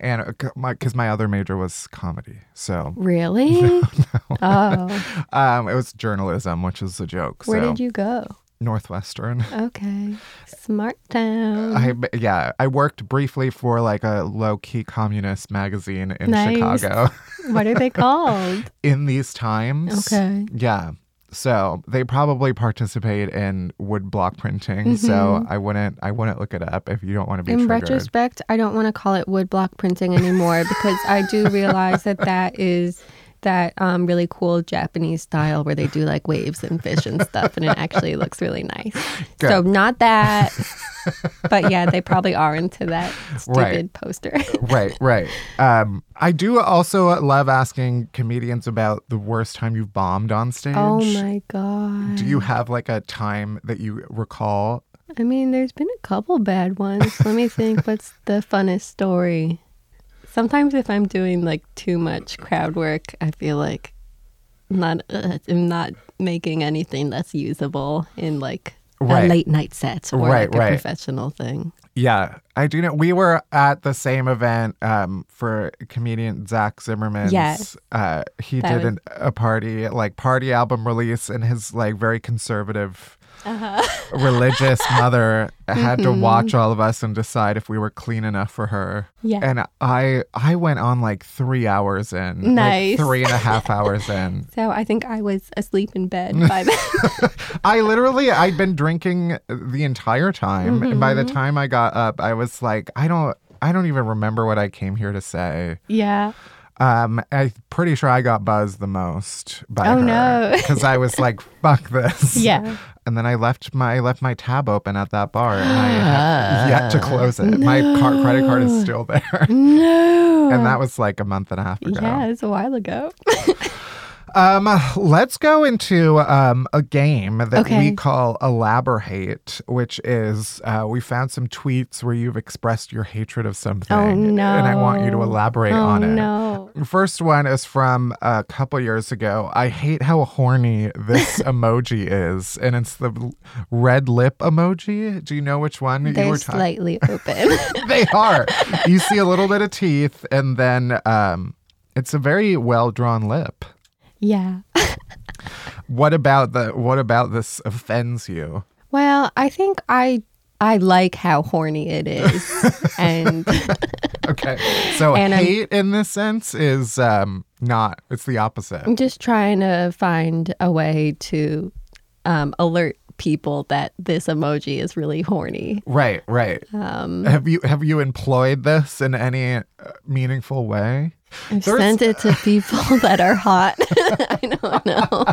S2: And uh, my because my other major was comedy, so
S4: Really? Oh.
S2: um, it was journalism, which is a joke.
S4: Where
S2: so
S4: did you go?
S2: Northwestern.
S4: Okay. Smart town.
S2: I yeah, I worked briefly for like a low key communist magazine in
S4: Nice.
S2: Chicago.
S4: what are they called?
S2: in these times.
S4: Okay.
S2: Yeah. So they probably participate in wood block printing. So I wouldn't I wouldn't look it up if you don't want to be
S4: Mm-hmm. In
S2: triggered.
S4: retrospect, I don't want to call it woodblock printing anymore because I do realize that that is that um, really cool Japanese style where they do like waves and fish and stuff, and it actually looks really nice. So not that, but yeah, they probably are into that stupid
S2: Right.
S4: poster.
S2: right, right. Um, I do also love asking comedians about the worst time you've bombed on stage.
S4: oh my god!
S2: Do you have like a time that you recall?
S4: I mean, there's been a couple bad ones. Let me think. What's the funnest story? Sometimes if I'm doing like too much crowd work, I feel like not uh, I'm not making anything that's usable in like
S2: Right.
S4: a late night set or
S2: Right,
S4: like a
S2: right.
S4: professional thing.
S2: Yeah, I do know. We were at the same event um, for comedian Zach Zimmerman's.
S4: Yes.
S2: Uh, he
S4: That
S2: did
S4: was-
S2: an, a party, like party album release, and his like very conservative, religious mother had to watch all of us and decide if we were clean enough for her.
S4: Yeah.
S2: And I I went on like three hours in. like,
S4: Nice.
S2: three and a half hours in.
S4: So I think I was asleep in bed by then.
S2: I literally I'd been drinking the entire time and by the
S4: Mm-hmm.
S2: time I got up I was like I don't I don't even remember what I came here to say.
S4: yeah.
S2: Um I'm pretty sure I got buzzed the most by
S4: Oh,
S2: her
S4: no.
S2: cuz I was like fuck this.
S4: Yeah.
S2: And then I left my I left my tab open at that bar and I have yet to close it. My car, credit card is still there.
S4: No.
S2: and that was like a month and a half ago.
S4: yeah, it's a while ago.
S2: Um, let's go into um, a game that we call Elaborate, which is uh, we found some tweets where you've expressed your hatred of something.
S4: Oh, no.
S2: And I want you to elaborate
S4: oh
S2: on it.
S4: no.
S2: First one is from a couple years ago. I hate how horny this emoji is, and it's the red lip emoji. Do you know which one
S4: They're
S2: were talking?
S4: slightly open.
S2: they are. You see a little bit of teeth, and then um, it's a very well drawn lip.
S4: Yeah.
S2: What about the what about this offends you?
S4: Well, I think I I like how horny it is. and
S2: Okay. So
S4: And I'm-
S2: hate in this sense is um not it's the opposite.
S4: I'm just trying to find a way to um, alert people that this emoji is really horny.
S2: Right, right.
S4: Um,
S2: Have you have you employed this in any uh, meaningful way?
S4: I've
S2: There's-
S4: sent it to people that are hot. I don't know.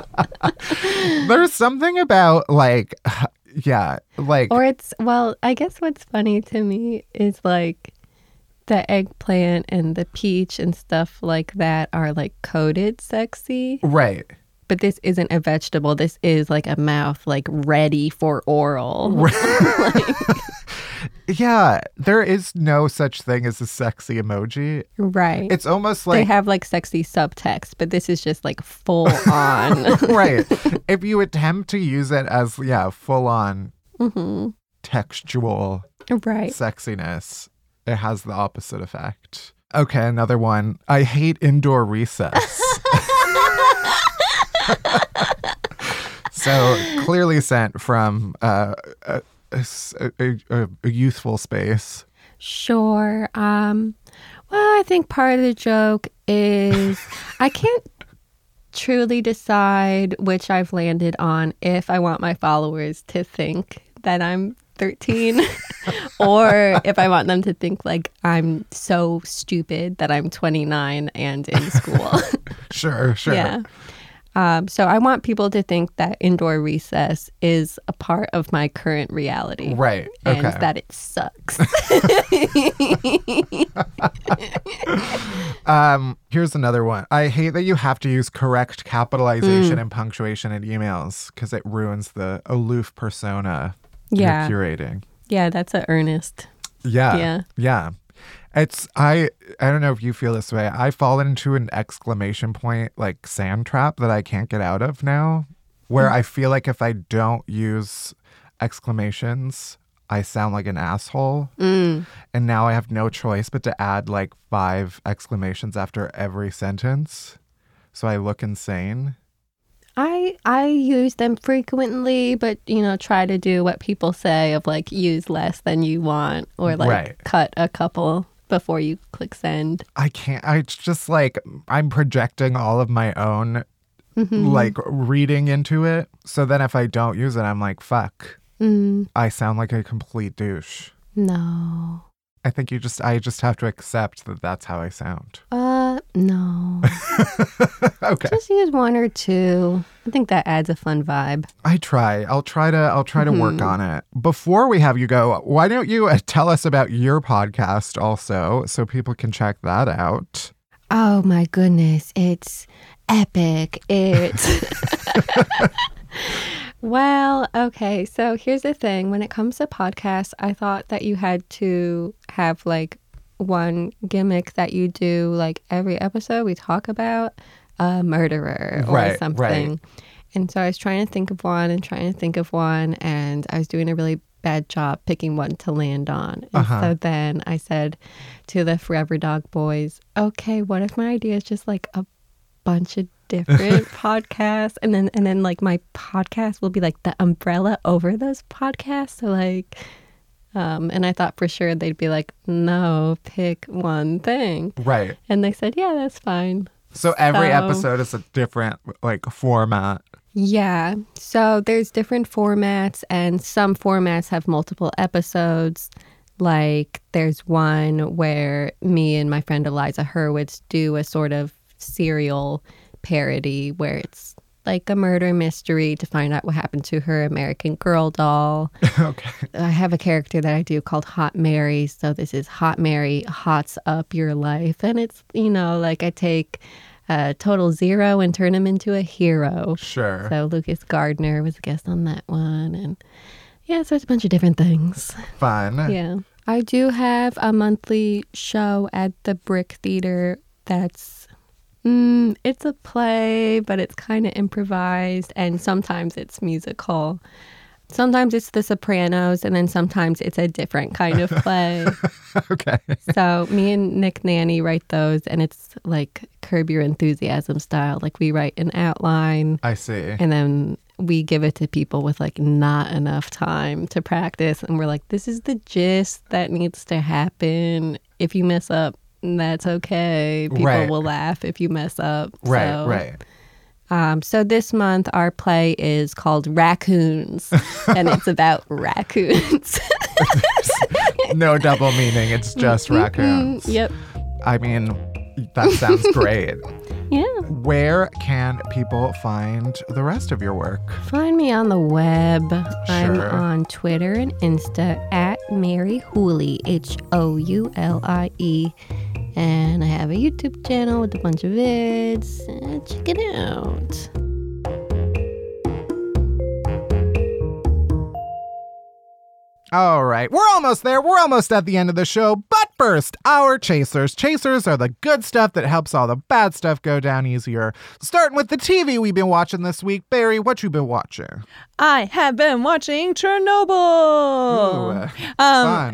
S2: There's something about like yeah, like
S4: Or it's, well, I guess what's funny to me is like the eggplant and the peach and stuff like that are like coded sexy.
S2: right.
S4: But this isn't a vegetable. This is like a mouth, like ready for oral.
S2: Yeah, there is no such thing as a sexy emoji.
S4: Right.
S2: It's almost like they
S4: have like sexy subtext, but this is just like full on.
S2: right. If you attempt to use it as yeah, full on
S4: mm-hmm.
S2: textual
S4: Right.
S2: sexiness, it has the opposite effect. Okay, another one. I hate indoor recess. so clearly sent from uh, a, a a- a youthful space.
S4: Sure. Um, well, I think part of the joke is I can't truly decide which I've landed on if I want my followers to think that I'm 13 or if I want them to think like I'm so stupid that I'm 29 and in school.
S2: Sure, sure.
S4: yeah. Um, so I want people to think that indoor recess is a part of my current reality.
S2: Right.
S4: And
S2: Okay.
S4: that it sucks.
S2: Um, here's another one. I hate that you have to use correct capitalization and punctuation in emails because it ruins the aloof persona
S4: Yeah.
S2: you're curating.
S4: Yeah, that's a earnest.
S2: Yeah.
S4: Yeah.
S2: Yeah. It's I I don't know if you feel this way. I fall into an exclamation point like sand trap that I can't get out of now where I feel like if I don't use exclamations, I sound like an asshole.
S4: Mm.
S2: And now I have no choice but to add like five exclamations after every sentence. So I look insane.
S4: I I use them frequently, but you know, try to do what people say of like use less than you want or like
S2: Right.
S4: cut a couple before you click send.
S2: I can't I it's just like I'm projecting all of my own like reading into it. So then if I don't use it, I'm like, fuck.
S4: Mm,
S2: I sound like a complete douche.
S4: no.
S2: I think you just I just have to accept that that's how I sound.
S4: Uh no.
S2: okay.
S4: Just use one or two. I think that adds a fun vibe.
S2: I try. I'll try to I'll try to work on it. Before we have you go, why don't you uh, tell us about your podcast also so people can check that out?
S4: Oh my goodness, it's epic. It's Well, okay. So here's the thing. When it comes to podcasts, I thought that you had to have like one gimmick that you do like every episode we talk about. A murderer or
S2: Right, right.
S4: something. And so I was trying to think of one and trying to think of one, and I was doing a really bad job picking one to land on. And
S2: Uh-huh.
S4: so then I said to the Forever Dog boys, okay, what if my idea is just like a bunch of different podcasts and then and then like my podcast will be like the umbrella over those podcasts so like um and i thought for sure they'd be like no pick one thing
S2: Right.
S4: and they said yeah that's fine
S2: So every
S4: So-
S2: episode is a different like format.
S4: yeah so there's different formats and some formats have multiple episodes like there's one where me and my friend eliza hurwitz do a sort of serial parody where it's like a murder mystery to find out what happened to her American Girl doll.
S2: okay.
S4: I have a character that I do called Hot Mary. So this is Hot Mary hots up your life. And it's, you know, like I take a total zero and turn him into a hero.
S2: Sure.
S4: So Lucas Gardner was a guest on that one. And yeah, so it's a bunch of different things.
S2: Fun.
S4: Yeah. I do have a monthly show at the Brick Theater that's mm, it's a play, but it's kind of improvised and sometimes it's musical. Sometimes it's The Sopranos and then sometimes it's a different kind of play.
S2: okay.
S4: so me and Nick Nanny write those and it's like curb your enthusiasm style. Like we write an outline
S2: I see.
S4: and then we give it to people with like not enough time to practice and we're like this is the gist that needs to happen if you mess up that's okay people
S2: Right.
S4: will laugh if you mess up
S2: Right,
S4: So,
S2: right.
S4: um, so this month our play is called raccoons and it's about raccoons
S2: No double meaning. It's just raccoons.
S4: yep
S2: I mean, that sounds great.
S4: yeah
S2: Where can people find the rest of your work?
S4: Find me on the web. I'm on Twitter and Insta at Mary Houlie, H O U L I E. And I have a YouTube channel with a bunch of vids. Check it out.
S2: All right, we're almost there. We're almost at the end of the show. But first, our chasers. Chasers are the good stuff that helps all the bad stuff go down easier. Starting with the TV we've been watching this week. Barry, what you been watching?
S3: I have been watching Chernobyl.
S2: Ooh,
S3: Um.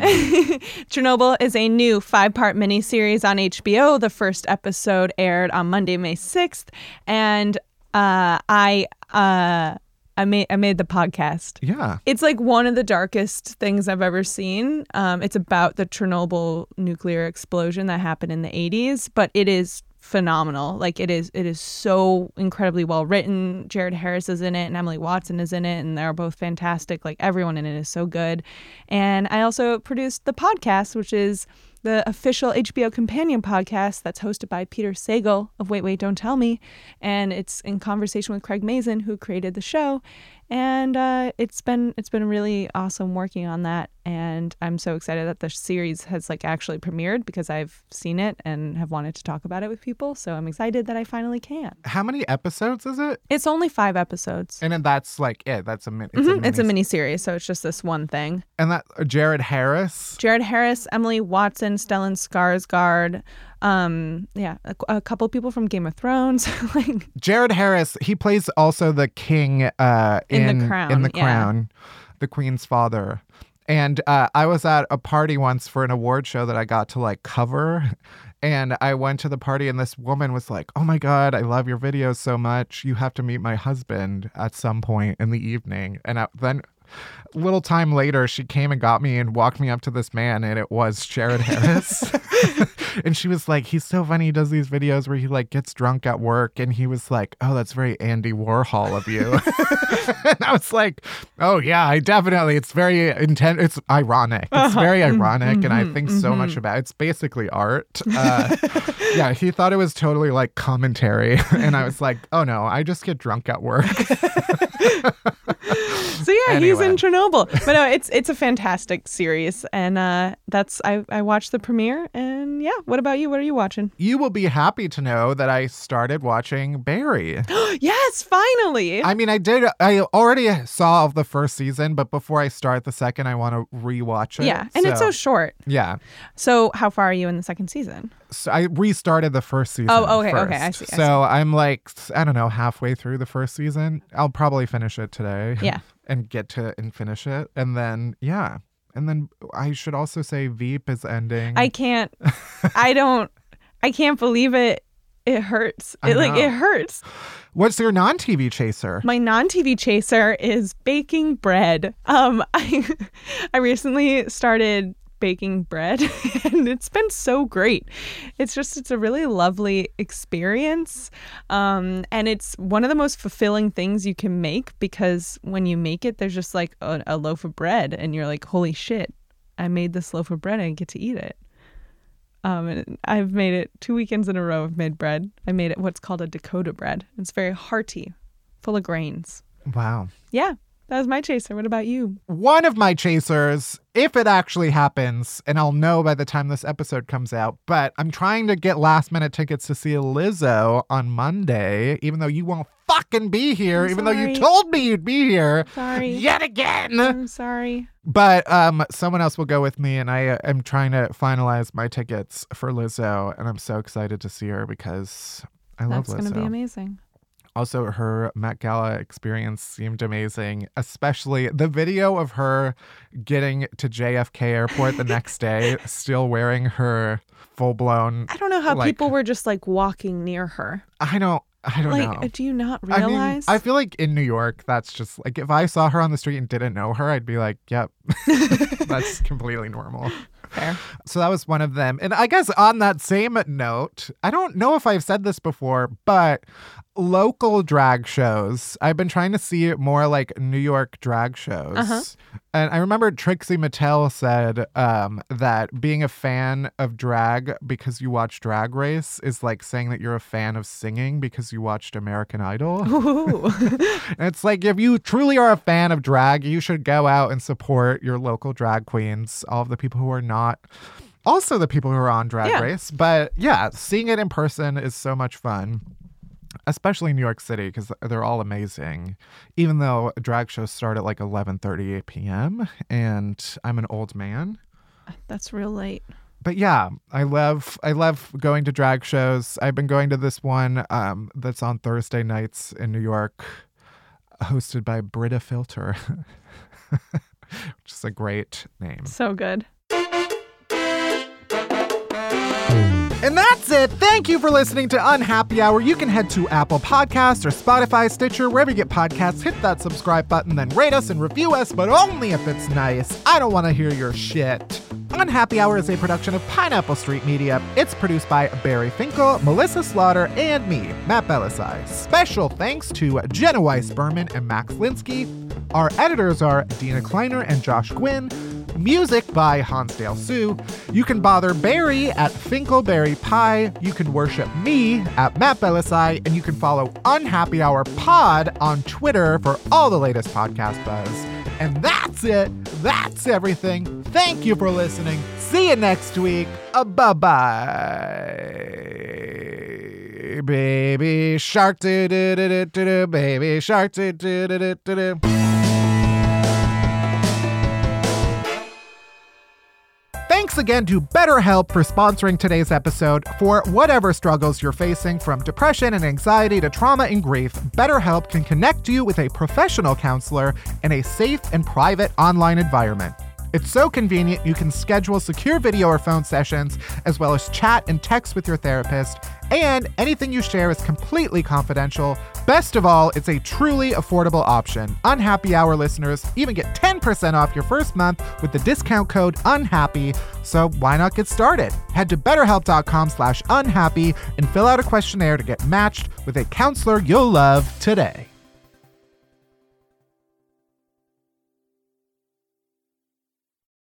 S3: Chernobyl is a new five part miniseries on HBO. The first episode aired on Monday, May 6th. And uh, I, uh, I, made, I made the podcast.
S2: Yeah.
S3: It's like one of the darkest things I've ever seen. Um, it's about the Chernobyl nuclear explosion that happened in the 80s, but it is phenomenal. Like it is it is so incredibly well written. Jared Harris is in it and Emily Watson is in it and they're both fantastic. Like everyone in it is so good. And I also produced the podcast which is the official HBO companion podcast that's hosted by Peter Sagal of Wait Wait Don't Tell Me. And it's in conversation with Craig Mazin who created the show and uh, it's been it's been really awesome working on that and i'm so excited that the series has like actually premiered because i've seen it and have wanted to talk about it with people so i'm excited that i finally can
S2: How many episodes is it?
S3: it's only five episodes
S2: And then that's like it. That's a min. It's,
S3: Mhm,
S2: a
S3: it's a
S2: mini.
S3: mini series so it's just this one thing
S2: And that uh, Jared Harris.
S3: jared harris emily watson stellan skarsgård um yeah a, a couple people from game of thrones like
S2: Jared Harris. He plays also the king uh,
S3: In
S2: in
S3: The Crown,
S2: in the
S3: yeah.
S2: crown, the queen's father. And uh, I was at a party once for an award show that I got to like cover. And I went to the party, and this woman was like, Oh my God, I love your videos so much. You have to meet my husband at some point in the evening. And I, then, a little time later, she came and got me and walked me up to this man, and it was Jared Harris. and she was like, He's so funny. He does these videos where he like gets drunk at work. And he was like, Oh, that's very Andy Warhol of you. and I was like, Oh, yeah, I definitely, it's very intent. It's ironic. It's uh-huh. very mm-hmm. ironic. and I mm-hmm. think so much mm-hmm. about It's basically art. Uh, yeah, he thought it was totally like commentary. and I was like, Oh, no, I just get drunk at work.
S3: So yeah, he's in Chernobyl. But no, it's it's a fantastic series, and uh, that's I I watched the premiere, and yeah, What about you? What are you watching?
S2: You will be happy to know that I started watching Barry.
S3: yes, finally.
S2: I mean, I did. I already saw the first season, but before I start the second, I want to rewatch it.
S3: yeah, and it's so short.
S2: yeah.
S3: So, how far are you in the second season?
S2: So I restarted the first season.
S3: Oh, okay, okay. I see, I
S2: so I'm like, I don't know, halfway through the first season. I'll probably finish it today.
S3: Yeah.
S2: and get to and finish it, and then yeah, and then I should also say Veep is ending.
S3: I can't. I don't. I can't believe it. It hurts. It like it hurts.
S2: What's your non-TV chaser?
S3: My non-TV chaser is baking bread. Um, I I recently started baking bread, and it's been so great. It's just it's a really lovely experience, um, and it's one of the most fulfilling things you can make because when you make it, there's just like a, a loaf of bread, and you're like, holy shit, I made this loaf of bread, and I get to eat it. Um, and I've made it two weekends in a row. I've made bread. I made it what's called a Dakota bread. It's very hearty, full of grains.
S2: Wow.
S3: Yeah, that was my chaser. What about you?
S2: One of my chasers, if it actually happens, and I'll know by the time this episode comes out, but I'm trying to get last minute tickets to see Lizzo on Monday, even though you won't fucking be here,
S3: I'm
S2: even though you told me you'd be here.
S3: Sorry.
S2: Yet again.
S3: I'm sorry.
S2: But um, someone else will go with me, and I uh, am trying to finalize my tickets for Lizzo, and I'm so excited to see her because I love Lizzo.
S3: That's going to be amazing.
S2: Also, her Met Gala experience seemed amazing, especially the video of her getting to JFK Airport the next day, still wearing her full blown.
S3: I don't know how
S2: Like-
S3: people were just like walking near her.
S2: I don't. I don't
S3: Like,
S2: know.
S3: do you not
S2: I mean,
S3: realize?
S2: I feel like in New York, that's just like if I saw her on the street and didn't know her, I'd be like, "Yep, that's completely normal."
S3: Fair.
S2: So that was one of them. And I guess on that same note, I don't know if I've said this before, but local drag shows. I've been trying to see more like New York drag shows.
S3: Uh-huh.
S2: And I remember Trixie Mattel said um, that being a fan of drag because you watch Drag Race is like saying that you're a fan of singing because you watched American Idol. And it's like if you truly are a fan of drag, you should go out and support your local drag queens, all of the people who are not. Also, the people who are on Drag
S3: Yeah.
S2: Race. But yeah, seeing it in person is so much fun, especially in New York City because they're all amazing. Even though drag shows start at like 11:30 p.m. and I'm an old man.
S3: That's real late.
S2: But yeah, I love I love going to drag shows. I've been going to this one um, that's on Thursday nights in New York, hosted by Britta Filter, which is a great name.
S3: So good.
S2: And that's it. Thank you for listening to Unhappy Hour. You can head to Apple Podcasts or Spotify, Stitcher, wherever you get podcasts. Hit that subscribe button, then rate us and review us, but only if it's nice. I don't want to hear your shit. Unhappy Hour is a production of Pineapple Street Media. It's produced by Barry Finkel, Melissa Slaughter, and me, Matt Bellassai. Special thanks to Jenna Weiss Berman and Max Linsky. Our editors are Dina Kleiner and Josh Gwynn. Music by Hansdale Hsu. You can bother Barry at Finkelberry Pie. You can worship me at Matt Bellassai, and you can follow Unhappy Hour Pod on Twitter for all the latest podcast buzz. And that's it. That's everything. Thank you for listening. See you next week. Uh, bye bye. Baby shark, do do do do do. Baby shark, do do do do do. Thanks again to BetterHelp for sponsoring today's episode. For whatever struggles you're facing, from depression and anxiety to trauma and grief, BetterHelp can connect you with a professional counselor in a safe and private online environment. It's so convenient you can schedule secure video or phone sessions, as well as chat and text with your therapist, and anything you share is completely confidential. Best of all, it's a truly affordable option. Unhappy Hour listeners even get 10% off your first month with the discount code UNHAPPY, so why not get started? Head to betterhelp.com slash unhappy and fill out a questionnaire to get matched with a counselor you'll love today.